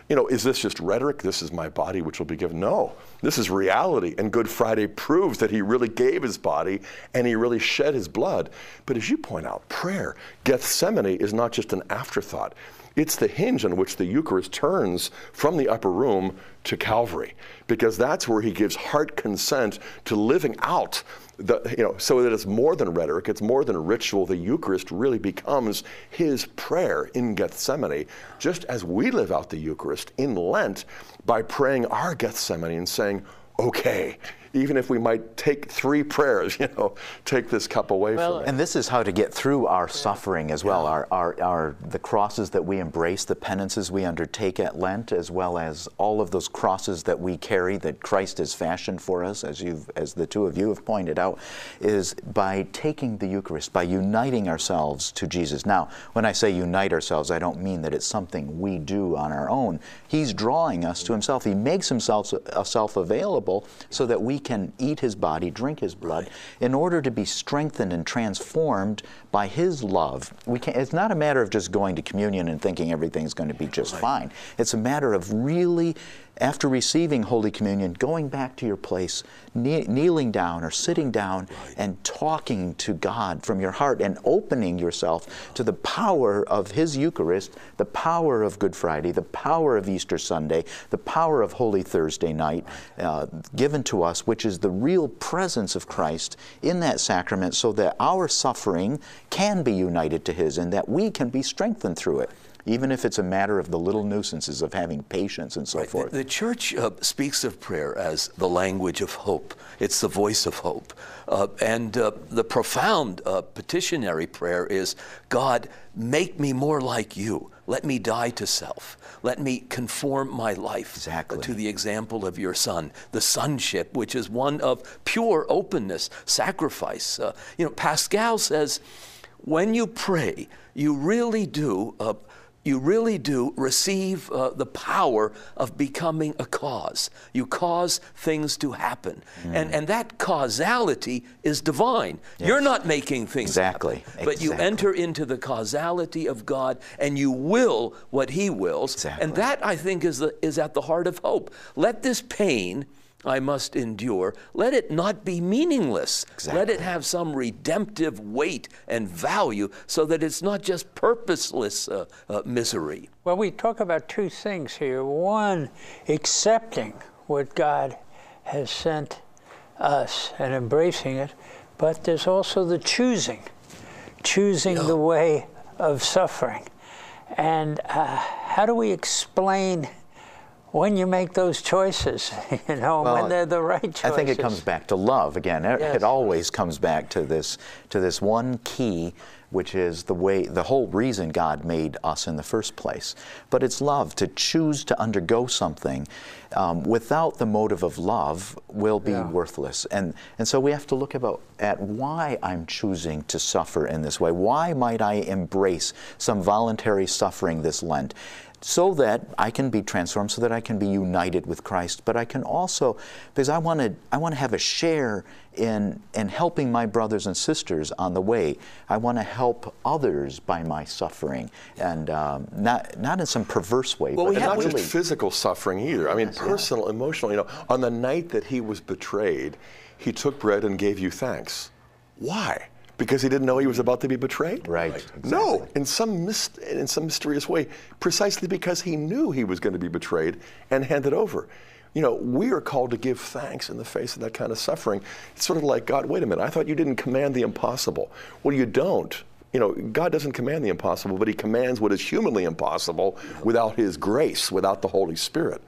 You know, is this just rhetoric? This is my body which will be given. No, this is reality. And Good Friday proves that he really gave his body and he really shed his blood. But as you point out, prayer, Gethsemane is not just an afterthought. It's the hinge on which the Eucharist turns from the upper room to Calvary, because that's where he gives heart consent to living out the, you know, so that it's more than rhetoric, it's more than ritual. The Eucharist really becomes his prayer in Gethsemane, just as we live out the Eucharist in Lent by praying our Gethsemane and saying, okay, even if we might take three prayers, (laughs) you know, take this cup away Well, from me. And this is how to get through our suffering as well, our, our, our, the crosses that we embrace, the penances we undertake at Lent, as well as all of those crosses that we carry that Christ has fashioned for us, as, you've, as the two of you have pointed out, is by taking the Eucharist, by uniting ourselves to Jesus. Now, when I say unite ourselves, I don't mean that it's something we do on our own. He's drawing us to Himself. He makes Himself, uh, himself available so that we can eat His body, drink His blood, in order to be strengthened and transformed by His love. We can, it's not a matter of just going to communion and thinking everything's going to be just fine. It's a matter of really, after receiving Holy Communion, going back to your place, kne- kneeling down or sitting down and talking to God from your heart and opening yourself to the power of His Eucharist, the power of Good Friday, the power of Easter Sunday, the power of Holy Thursday night uh, given to us, which is the real presence of Christ in that sacrament, so that our suffering can be united to His and that we can be strengthened through it. Even if it's a matter of the little nuisances of having patience and so forth. The, church uh, speaks of prayer as the language of hope. It's the voice of hope. Uh, and uh, the profound uh, petitionary prayer is God, make me more like you. Let me die to self. Let me conform my life Exactly. to the example of your son, the sonship, which is one of pure openness, sacrifice. Uh, you know, Pascal says, when you pray, you really do. Uh, you really do receive uh, the power of becoming a cause. You cause things to happen. And, and that causality is divine. You're not making things Exactly. happen, but you enter into the causality of God and you will what He wills. Exactly. And that, I think, is, the, is at the heart of hope. Let this pain I must endure, let it not be meaningless. Let it have some redemptive weight and value so that it's not just purposeless uh, uh, misery. Well, we talk about two things here. One, accepting what God has sent us and embracing it, but there's also the choosing, choosing the way of suffering. And uh, how do we explain when you make those choices, (laughs) you know, Well, when they're the right choices? I think it comes back to love again. It, Yes. it always comes back to this to this one key, which is the way the whole reason God made us in the first place. But it's love to choose to undergo something um, without the motive of love will be Yeah. worthless. And and so we have to look about at why I'm choosing to suffer in this way. Why might I embrace some voluntary suffering this Lent? So that I can be transformed, so that I can be united with Christ. But I can also, because I want to, I want to have a share in in helping my brothers and sisters on the way. I want to help others by my suffering, and um, not not in some perverse way. Well, but we have- not really, just physical suffering either. I mean, personal, emotional. You know, on the night that he was betrayed, he took bread and gave you thanks. Why? Because he didn't know he was about to be betrayed? Right, No, exactly. in some in some mysterious way, precisely because he knew he was going to be betrayed and handed over. You know, we are called to give thanks in the face of that kind of suffering. It's sort of like, God, wait a minute, I thought you didn't command the impossible. Well, you don't. You know, God doesn't command the impossible, but He commands what is humanly impossible without His grace, without the Holy Spirit.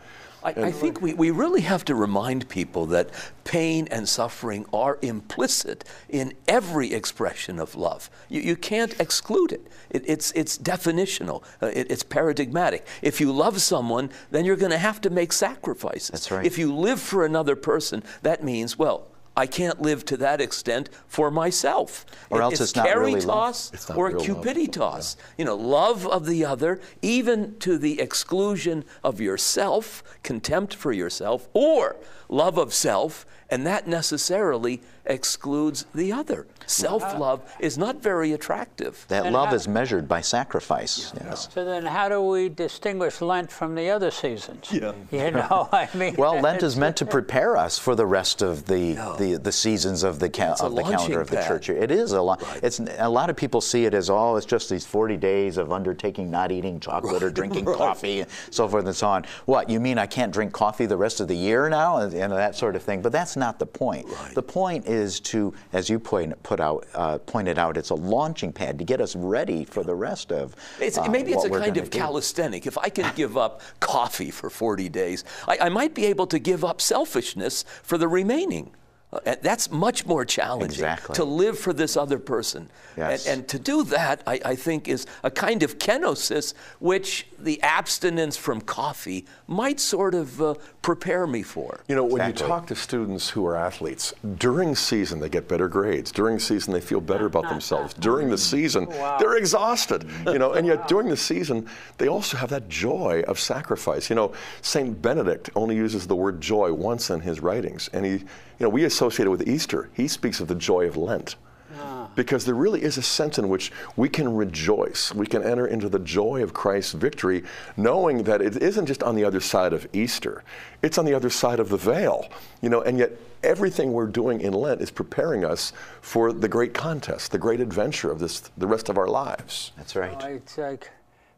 I, I think we, we really have to remind people that pain and suffering are implicit in every expression of love. You, you can't exclude it. it it's, it's definitional, uh, it- it's paradigmatic. If you love someone, then you're going to have to make sacrifices. That's right. If you live for another person, that means, well, I can't live to that extent for myself. Or It- else it's not really love. It's not or cupiditas. You know, love of the other, even to the exclusion of yourself, contempt for yourself, or love of self, and that necessarily excludes the other. Self love is not very attractive. that And love how- is measured by sacrifice. Yes. So then, how do we distinguish Lent from the other seasons? Yeah. (laughs) You know, (laughs) I mean. Well, Lent is meant to (laughs) prepare us for the rest of the the, the seasons of the ca- of the calendar of the pad. church. It is a lot. It's a lot of people see it as oh, it's just these 40 days of undertaking not eating chocolate or drinking coffee, and so forth and so on. What you mean? I can't drink coffee the rest of the year now, and, and that sort of thing. But that's not the point. The point is to, as you point put out uh, pointed out, it's a launching pad to get us ready for the rest of. It's, uh, maybe it's a kind of do. calisthenic. If I can give up coffee for 40 days, I, I might be able to give up selfishness for the remaining. Uh, and that's much more challenging Exactly. to live for this other person. Yes. And, and to do that, I, I think, is a kind of kenosis, which the abstinence from coffee might sort of uh, prepare me for. You know, when Exactly. you talk to students who are athletes, during season they get better grades. During season they feel better about themselves. During the season (laughs) they're exhausted. You know, and yet during the season they also have that joy of sacrifice. You know, Saint Benedict only uses the word joy once in his writings, and he, you know, we associate it with Easter. He speaks of the joy of Lent. Ah. Because there really is a sense in which we can rejoice. We can enter into the joy of Christ's victory, knowing that it isn't just on the other side of Easter, it's on the other side of the veil. You know, and yet everything we're doing in Lent is preparing us for the great contest, the great adventure of this the rest of our lives. That's right. Oh, it's like,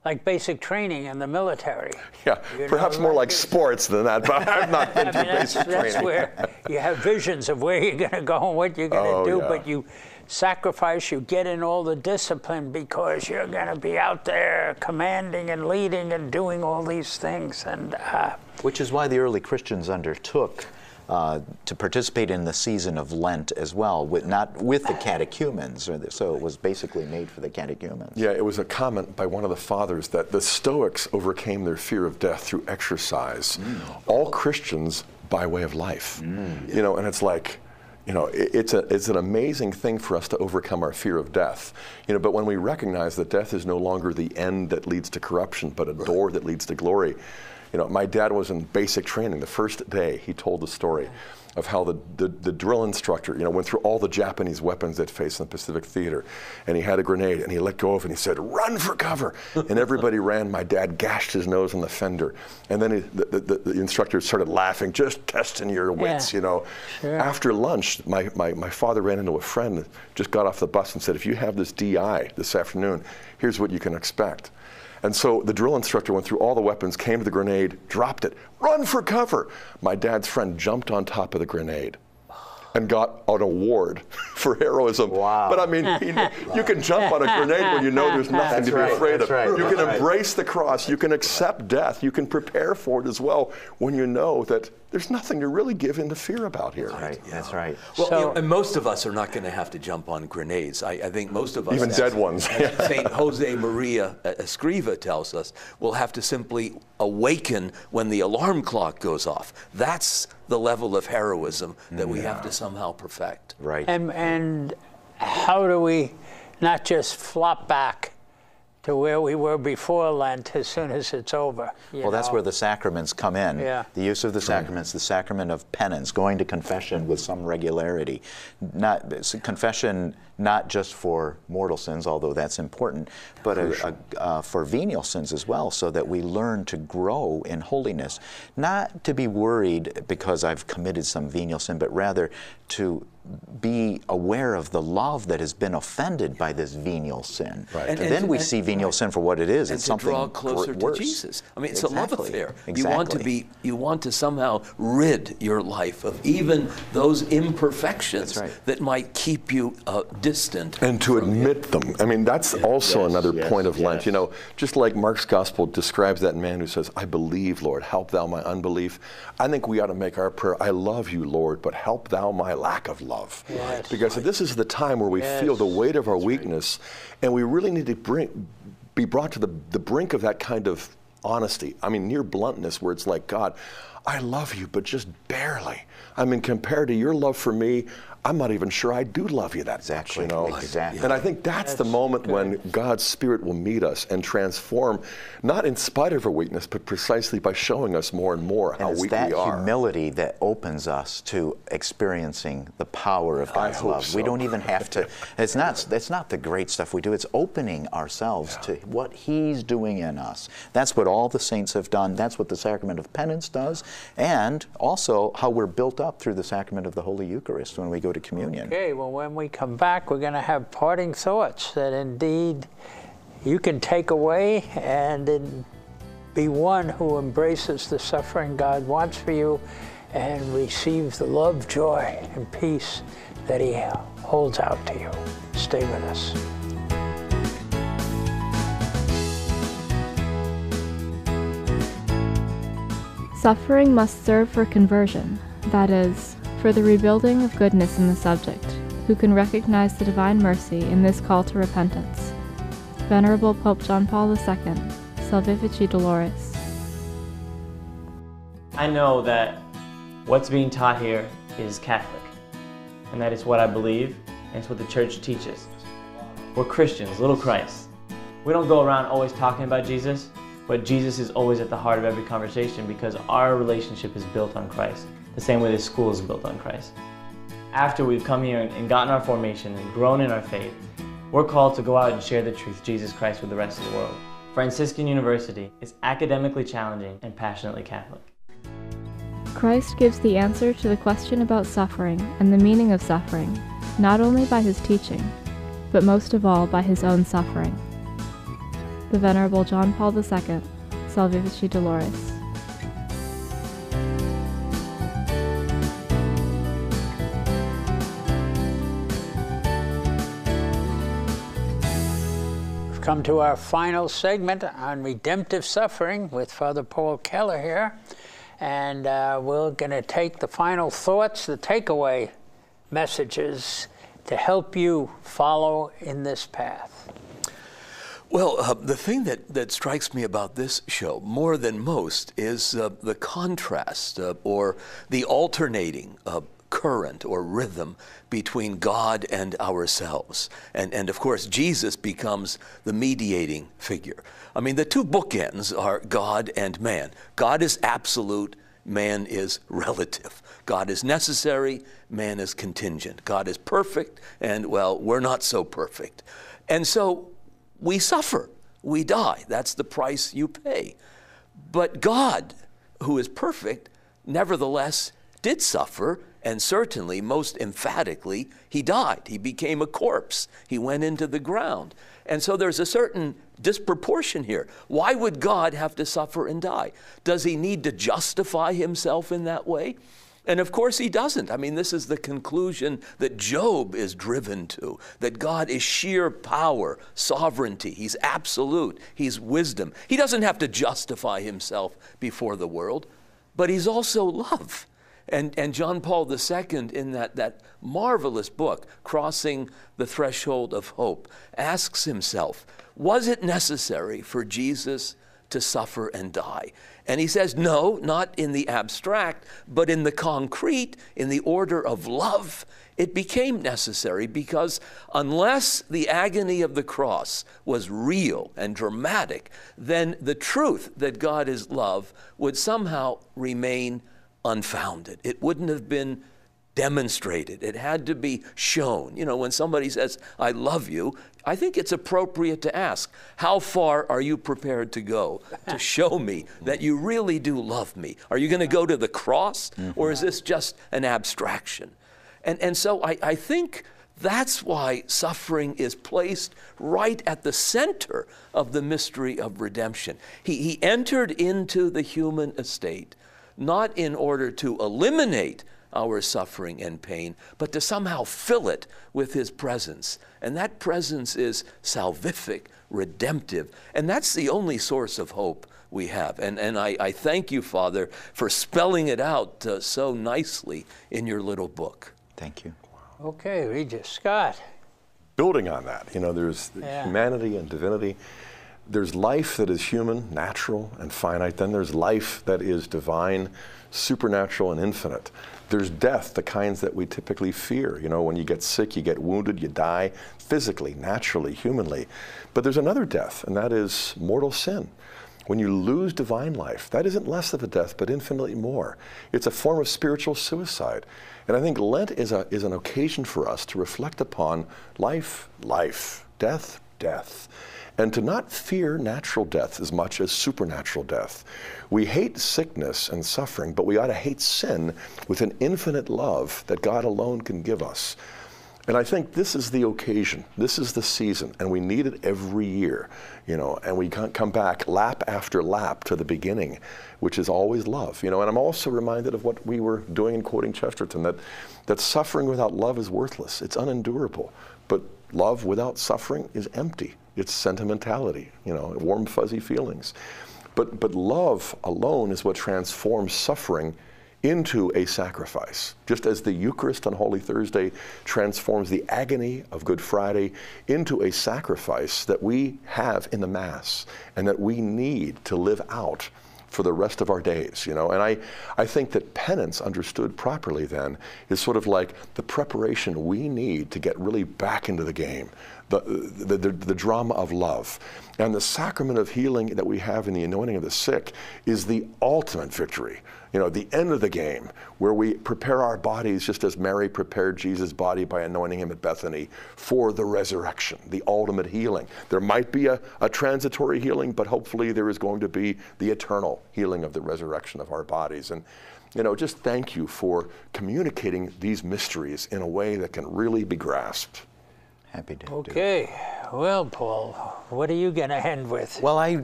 like basic training in the military. (laughs) Yeah, You know, perhaps more like it's- sports than that, but I've not (laughs) been I through mean, that's, basic that's training. where you have visions of where you're going to go and what you're going to Oh, do, yeah. but you sacrifice, you get in all the discipline because you're going to be out there commanding and leading and doing all these things. And uh, which is why the early Christians undertook uh, to participate in the season of Lent as well, with not with the catechumens. So it was basically made for the catechumens. Yeah, it was a comment by one of the fathers that the Stoics overcame their fear of death through exercise. Mm. All Christians by way of life. Mm. You know, and it's like you know, it's, a, it's an amazing thing for us to overcome our fear of death. You know, but when we recognize that death is no longer the end that leads to corruption, but a right. door that leads to glory, you know, my dad was in basic training. The first day, he told the story of how the, the, the, drill instructor, you know, went through all the Japanese weapons they'd faced in the Pacific Theater. And he had a grenade and he let go of it and he said, run for cover. (laughs) and everybody ran. My dad gashed his nose on the fender. And then he, the, the, the, instructor started laughing, just testing your wits, yeah. you know. Sure. After lunch, my, my, my father ran into a friend, just got off the bus and said, if you have this DI this afternoon, here's what you can expect. And so the drill instructor went through all the weapons, came to the grenade, dropped it, run for cover. My dad's friend jumped on top of the grenade and got an award (laughs) for heroism. Wow. But I mean, you can jump on a grenade when you know there's nothing That's to be right. afraid of. Right. You can embrace the cross. You can accept death. You can prepare for it as well when you know that there's nothing to really give in to fear about here. That's right. Yeah. That's right. Well, so, you know, and most of us are not going to have to jump on grenades. I, I think most of us, even dead ones. (laughs) Saint Jose Maria uh, uh, Escriva tells us, will have to simply awaken when the alarm clock goes off. That's the level of heroism that we have to somehow perfect. Right. And and how do we not just flop back to where we were before Lent as soon as it's over. Well, know? that's where the sacraments come in. Yeah. The use of the sacraments, the sacrament of penance, going to confession with some regularity. Not confession not just for mortal sins, although that's important, but a, a, uh, for venial sins as well, so that we learn to grow in holiness. Not to be worried because I've committed some venial sin, but rather to be aware of the love that has been offended by this venial sin. Right. And, and, and then we and, see venial right. sin for what it is. And it's to something draw closer worse. to Jesus. I mean, it's exactly. a love affair. Exactly. You want to be, you want to somehow rid your life of even those imperfections right. that might keep you uh, distant. And to admit him. them. I mean, that's also yes, another yes, point of yes. Lent. You know, just like Mark's gospel describes that man who says, "I believe, Lord, help thou my unbelief." I think we ought to make our prayer, "I love you, Lord, but help thou my lack of love." Yes. Because this is the time where we yes. feel the weight of our weakness, and we really need to bring, be brought to the, the brink of that kind of honesty. I mean, near bluntness, where it's like, God, I love you, but just barely. I mean, compared to your love for me, I'm not even sure I do love you that exactly, much, you know? Exactly. And I think that's, that's the moment good. when God's Spirit will meet us and transform, not in spite of our weakness, but precisely by showing us more and more and how weak we are. It's that humility that opens us to experiencing the power of God's love. So. We don't even have to. It's not. It's not the great stuff we do. It's opening ourselves yeah. to what He's doing in us. That's what all the saints have done. That's what the sacrament of penance does, and also how we're built up through the sacrament of the Holy Eucharist when we go to communion. Okay, well, when we come back, we're going to have parting thoughts that indeed you can take away and be one who embraces the suffering God wants for you and receive the love, joy, and peace that He holds out to you. Stay with us. Suffering must serve for conversion, that is, for the rebuilding of goodness in the subject, who can recognize the divine mercy in this call to repentance. Venerable Pope John Paul II, Salvifici Doloris. I know that what's being taught here is Catholic, and that is what I believe, and it's what the church teaches. We're Christians, little Christ. We don't go around always talking about Jesus, but Jesus is always at the heart of every conversation because our relationship is built on Christ the same way this school is built on Christ. After we've come here and gotten our formation and grown in our faith, we're called to go out and share the truth, Jesus Christ, with the rest of the world. Franciscan University is academically challenging and passionately Catholic. Christ gives the answer to the question about suffering and the meaning of suffering, not only by his teaching, but most of all by his own suffering. The Venerable John Paul II, Salvifici Doloris. Come to our final segment on redemptive suffering with Father Paul Keller here. And uh, we're going to take the final thoughts, the takeaway messages to help you follow in this path. Well, uh, the thing that, that strikes me about this show more than most is uh, the contrast uh, or the alternating current or rhythm between God and ourselves. And, and of course, Jesus becomes the mediating figure. I mean, the two bookends are God and man. God is absolute, man is relative. God is necessary, man is contingent. God is perfect, and well, we're not so perfect. And so we suffer, we die. That's the price you pay. But God, who is perfect, nevertheless did suffer and certainly, most emphatically, he died. He became a corpse. He went into the ground. And so there's a certain disproportion here. Why would God have to suffer and die? Does he need to justify himself in that way? And of course, he doesn't. I mean, this is the conclusion that Job is driven to that God is sheer power, sovereignty. He's absolute, he's wisdom. He doesn't have to justify himself before the world, but he's also love. And, and John Paul II, in that, that marvelous book, Crossing the Threshold of Hope, asks himself, was it necessary for Jesus to suffer and die? And he says, no, not in the abstract, but in the concrete, in the order of love. It became necessary because unless the agony of the cross was real and dramatic, then the truth that God is love would somehow remain unfounded. It wouldn't have been demonstrated. It had to be shown. You know, when somebody says, I love you, I think it's appropriate to ask, How far are you prepared to go to (laughs) show me that you really do love me? Are you going to go to the cross, mm-hmm. or is this just an abstraction? And, and so I, I think that's why suffering is placed right at the center of the mystery of redemption. He, he entered into the human estate not in order to eliminate our suffering and pain, but to somehow fill it with His presence. And that presence is salvific, redemptive, and that's the only source of hope we have. And, and I, I thank you, Father, for spelling it out uh, so nicely in your little book. Thank you. Okay, Regis Scott. Building on that, you know, there's Yeah. humanity and divinity. There's life that is human, natural, and finite. Then there's life that is divine, supernatural, and infinite. There's death, the kinds that we typically fear. You know, when you get sick, you get wounded, you die physically, naturally, humanly. But there's another death, and that is mortal sin. When you lose divine life, that isn't less of a death, but infinitely more. It's a form of spiritual suicide. And I think Lent is, a, is an occasion for us to reflect upon life, life, death, death, and to not fear natural death as much as supernatural death. We hate sickness and suffering, but we ought to hate sin with an infinite love that God alone can give us. And I think this is the occasion, this is the season, and we need it every year, you know, and we can't come back lap after lap to the beginning, which is always love, you know. And I'm also reminded of what we were doing in quoting Chesterton that, that suffering without love is worthless, it's unendurable. But love without suffering is empty, it's sentimentality, you know, warm, fuzzy feelings. But, but love alone is what transforms suffering into a sacrifice. Just as the Eucharist on Holy Thursday transforms the agony of Good Friday into a sacrifice that we have in the Mass and that we need to live out for the rest of our days, you know. And I, I think that penance, understood properly, then, is sort of like the preparation we need to get really back into the game, the, the, the, the drama of love. And the sacrament of healing that we have in the anointing of the sick is the ultimate victory. You know, the end of the game, where we prepare our bodies just as Mary prepared Jesus' body by anointing him at Bethany for the resurrection, the ultimate healing. There might be a, a transitory healing, but hopefully there is going to be the eternal healing of the resurrection of our bodies. And, you know, just thank you for communicating these mysteries in a way that can really be grasped. Happy to do. Okay, well, Paul, what are you going to end with? Well, I,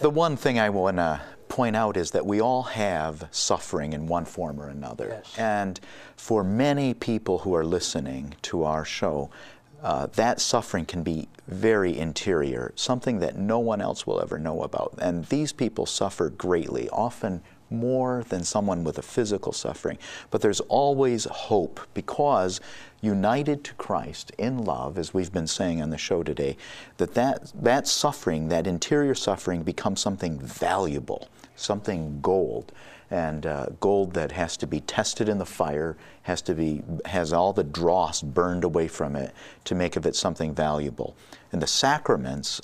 the one thing I want to point out is that we all have suffering in one form or another. Yes. And for many people who are listening to our show, uh, that suffering can be very interior, something that no one else will ever know about. And these people suffer greatly, often more than someone with a physical suffering. But there's always hope because united to Christ in love, as we've been saying on the show today, that that, that suffering, that interior suffering, becomes something valuable, something gold. And uh, gold that has to be tested in the fire, has to be has all the dross burned away from it to make of it something valuable. And the sacraments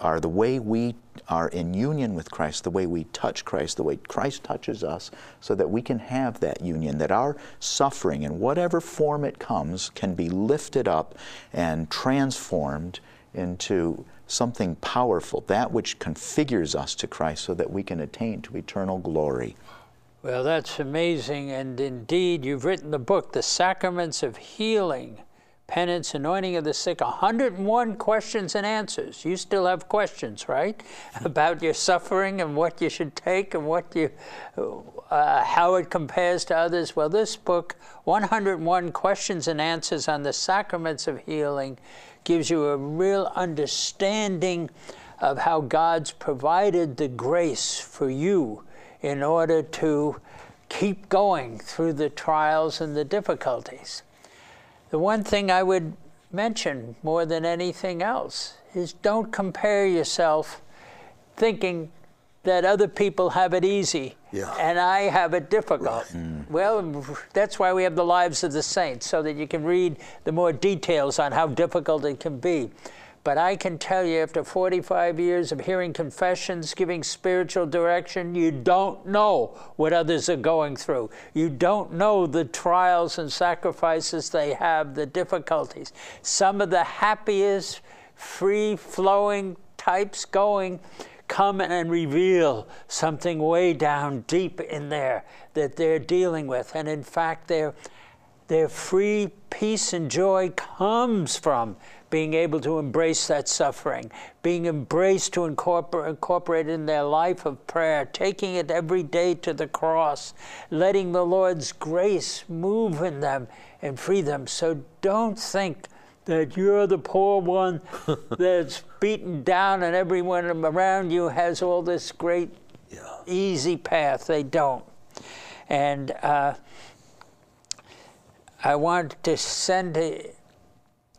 are the way we are in union with Christ, the way we touch Christ, the way Christ touches us, so that we can have that union, that our suffering, in whatever form it comes, can be lifted up and transformed into something powerful, that which configures us to Christ so that we can attain to eternal glory. Well, that's amazing. And indeed, you've written the book, The Sacraments of Healing penance, anointing of the sick, 101 questions and answers. You still have questions, right? (laughs) About your suffering and what you should take and what you, uh, how it compares to others. Well, this book, 101 questions and answers on the sacraments of healing, gives you a real understanding of how God's provided the grace for you in order to keep going through the trials and the difficulties. The one thing I would mention more than anything else is don't compare yourself thinking that other people have it easy Yeah. and I have it difficult. Mm. Well, that's why we have the lives of the saints, so that you can read the more details on how difficult it can be. But I can tell you, after 45 years of hearing confessions, giving spiritual direction, you don't know what others are going through. You don't know the trials and sacrifices they have, the difficulties. Some of the happiest, free flowing types going come and reveal something way down deep in there that they're dealing with. And in fact, their, their free peace and joy comes from being able to embrace that suffering, being embraced to incorporate, incorporate in their life of prayer, taking it every day to the cross, letting the Lord's grace move in them and free them. So don't think that you're the poor one (laughs) that's beaten down and everyone around you has all this great easy path. They don't. And uh, I want to send a,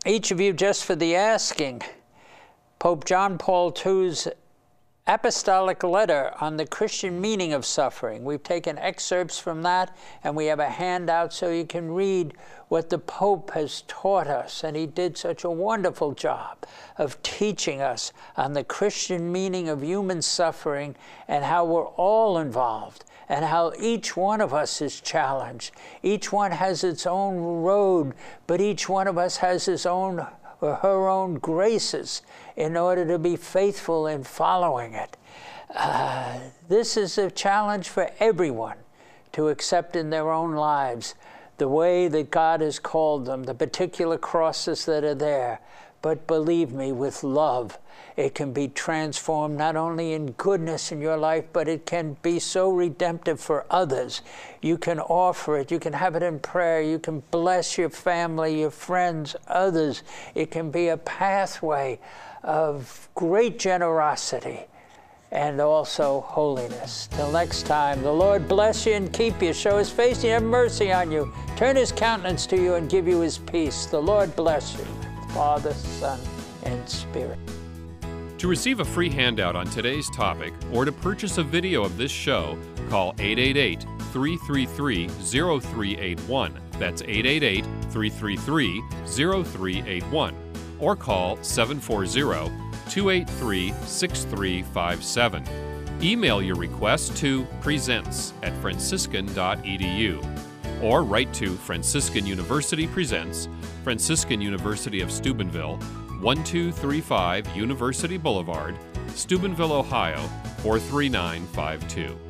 each of you, just for the asking, Pope John Paul II's apostolic letter on the Christian meaning of suffering. We've taken excerpts from that, and we have a handout so you can read what the Pope has taught us. And he did such a wonderful job of teaching us on the Christian meaning of human suffering and how we're all involved and how each one of us is challenged. Each one has its own road, but each one of us has his own or her own graces in order to be faithful in following it. Uh, this is a challenge for everyone to accept in their own lives the way that God has called them, the particular crosses that are there. But believe me, with love, it can be transformed not only in goodness in your life, but it can be so redemptive for others. You can offer it, you can have it in prayer, you can bless your family, your friends, others. It can be a pathway of great generosity and also holiness. Till next time, the Lord bless you and keep you, show his face and have mercy on you, turn his countenance to you and give you his peace. The Lord bless you, Father, Son, and Spirit. To receive a free handout on today's topic or to purchase a video of this show, call 888 333 0381. That's 888 333 0381. Or call 740 283 6357. Email your request to presents at franciscan.edu or write to Franciscan University Presents, Franciscan University of Steubenville, 1235 University Boulevard, Steubenville, Ohio 43952.